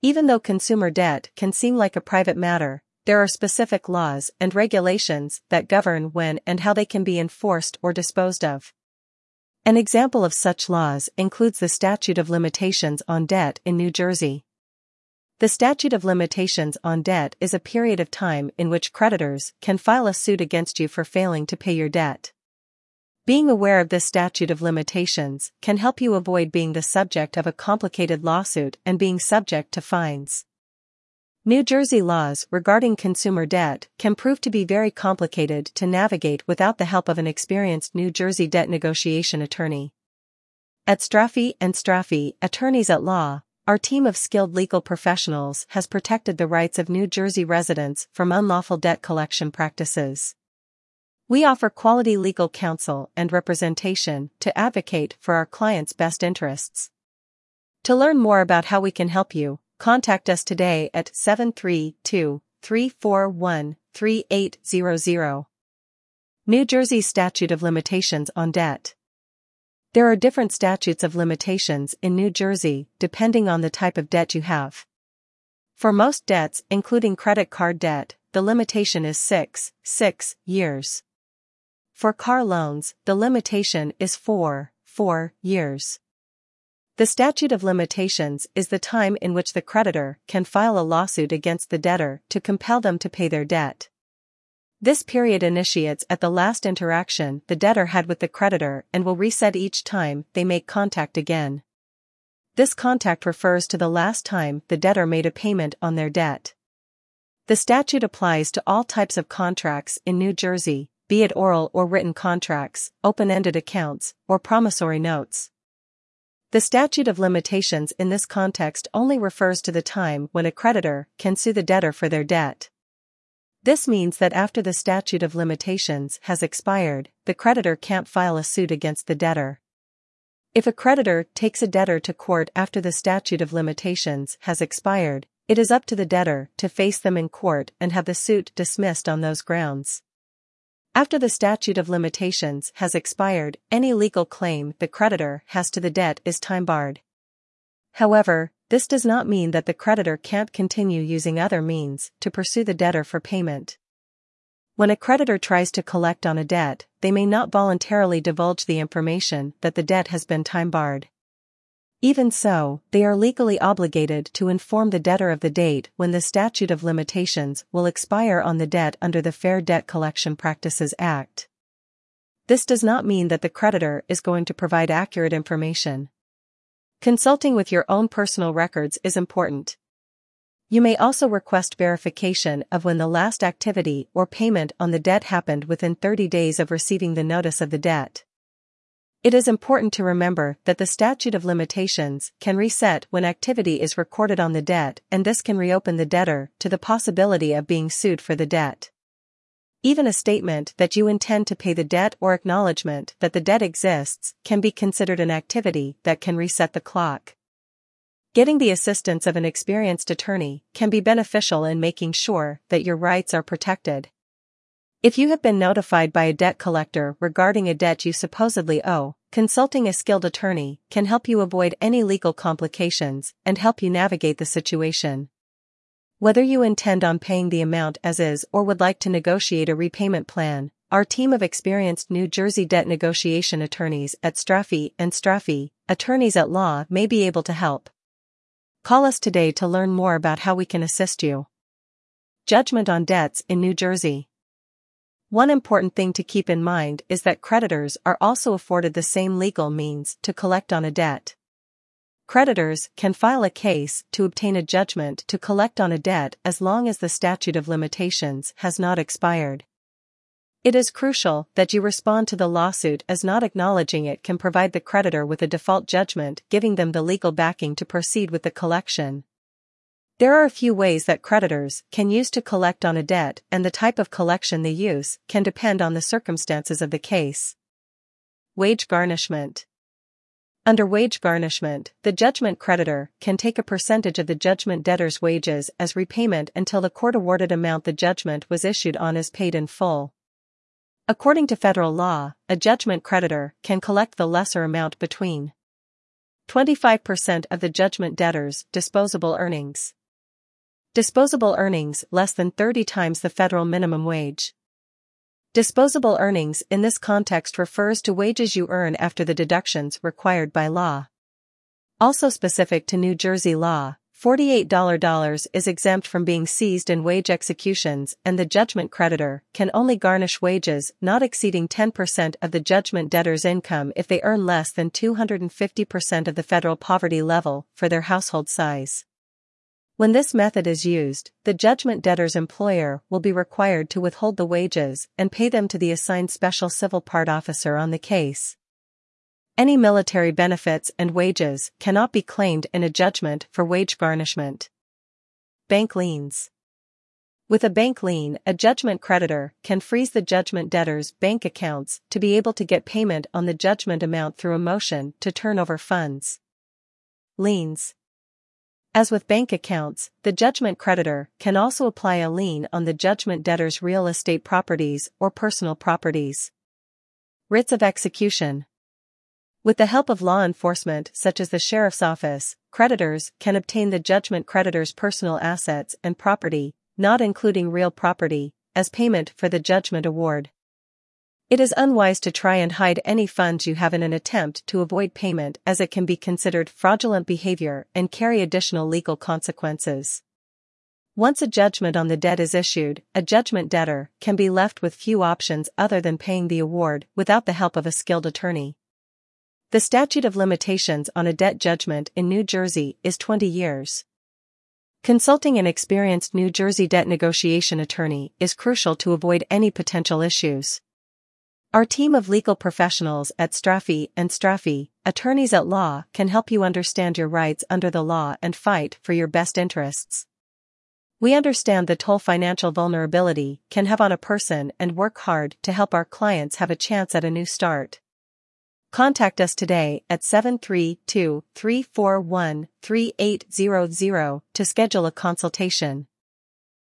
Even though consumer debt can seem like a private matter, there are specific laws and regulations that govern when and how they can be enforced or disposed of. An example of such laws includes the statute of limitations on debt in New Jersey. The statute of limitations on debt is a period of time in which creditors can file a suit against you for failing to pay your debt. Being aware of this statute of limitations can help you avoid being the subject of a complicated lawsuit and being subject to fines. New Jersey laws regarding consumer debt can prove to be very complicated to navigate without the help of an experienced New Jersey debt negotiation attorney. At Straffi and Straffi, attorneys at law, our team of skilled legal professionals has protected the rights of New Jersey residents from unlawful debt collection practices. We offer quality legal counsel and representation to advocate for our clients' best interests. To learn more about how we can help you, contact us today at 732 341 3800. New Jersey Statute of Limitations on Debt. There are different statutes of limitations in New Jersey depending on the type of debt you have. For most debts, including credit card debt, the limitation is 6, 6 years. For car loans, the limitation is 4, 4 years. The statute of limitations is the time in which the creditor can file a lawsuit against the debtor to compel them to pay their debt. This period initiates at the last interaction the debtor had with the creditor and will reset each time they make contact again. This contact refers to the last time the debtor made a payment on their debt. The statute applies to all types of contracts in New Jersey, be it oral or written contracts, open-ended accounts, or promissory notes. The statute of limitations in this context only refers to the time when a creditor can sue the debtor for their debt. This means that after the statute of limitations has expired, the creditor can't file a suit against the debtor. If a creditor takes a debtor to court after the statute of limitations has expired, it is up to the debtor to face them in court and have the suit dismissed on those grounds. After the statute of limitations has expired, any legal claim the creditor has to the debt is time barred. However, this does not mean that the creditor can't continue using other means to pursue the debtor for payment. When a creditor tries to collect on a debt, they may not voluntarily divulge the information that the debt has been time barred. Even so, they are legally obligated to inform the debtor of the date when the statute of limitations will expire on the debt under the Fair Debt Collection Practices Act. This does not mean that the creditor is going to provide accurate information. Consulting with your own personal records is important. You may also request verification of when the last activity or payment on the debt happened within 30 days of receiving the notice of the debt. It is important to remember that the statute of limitations can reset when activity is recorded on the debt and this can reopen the debtor to the possibility of being sued for the debt. Even a statement that you intend to pay the debt or acknowledgement that the debt exists can be considered an activity that can reset the clock. Getting the assistance of an experienced attorney can be beneficial in making sure that your rights are protected. If you have been notified by a debt collector regarding a debt you supposedly owe, consulting a skilled attorney can help you avoid any legal complications and help you navigate the situation. Whether you intend on paying the amount as is or would like to negotiate a repayment plan, our team of experienced New Jersey debt negotiation attorneys at Straffi and Straffi, attorneys at law may be able to help. Call us today to learn more about how we can assist you. Judgment on debts in New Jersey. One important thing to keep in mind is that creditors are also afforded the same legal means to collect on a debt. Creditors can file a case to obtain a judgment to collect on a debt as long as the statute of limitations has not expired. It is crucial that you respond to the lawsuit as not acknowledging it can provide the creditor with a default judgment giving them the legal backing to proceed with the collection. There are a few ways that creditors can use to collect on a debt and the type of collection they use can depend on the circumstances of the case. Wage garnishment. Under wage garnishment, the judgment creditor can take a percentage of the judgment debtor's wages as repayment until the court-awarded amount the judgment was issued on is paid in full. According to federal law, a judgment creditor can collect the lesser amount between 25% of the judgment debtor's disposable earnings. Disposable earnings less than 30 times the federal minimum wage. Disposable earnings in this context refers to wages you earn after the deductions required by law. Also specific to New Jersey law, $48 is exempt from being seized in wage executions and the judgment creditor can only garnish wages not exceeding 10% of the judgment debtor's income if they earn less than 250% of the federal poverty level for their household size. When this method is used, the judgment debtor's employer will be required to withhold the wages and pay them to the assigned special civil part officer on the case. Any military benefits and wages cannot be claimed in a judgment for wage garnishment. Bank liens. With a bank lien, a judgment creditor can freeze the judgment debtor's bank accounts to be able to get payment on the judgment amount through a motion to turn over funds. Liens. As with bank accounts, the judgment creditor can also apply a lien on the judgment debtor's real estate properties or personal properties. Writs of execution. With the help of law enforcement such as the sheriff's office, creditors can obtain the judgment creditor's personal assets and property, not including real property, as payment for the judgment award. It is unwise to try and hide any funds you have in an attempt to avoid payment as it can be considered fraudulent behavior and carry additional legal consequences. Once a judgment on the debt is issued, a judgment debtor can be left with few options other than paying the award without the help of a skilled attorney. The statute of limitations on a debt judgment in New Jersey is 20 years. Consulting an experienced New Jersey debt negotiation attorney is crucial to avoid any potential issues. Our team of legal professionals at Straffi and Straffi, attorneys at law, can help you understand your rights under the law and fight for your best interests. We understand the toll financial vulnerability can have on a person and work hard to help our clients have a chance at a new start. Contact us today at 732 341 3800 to schedule a consultation.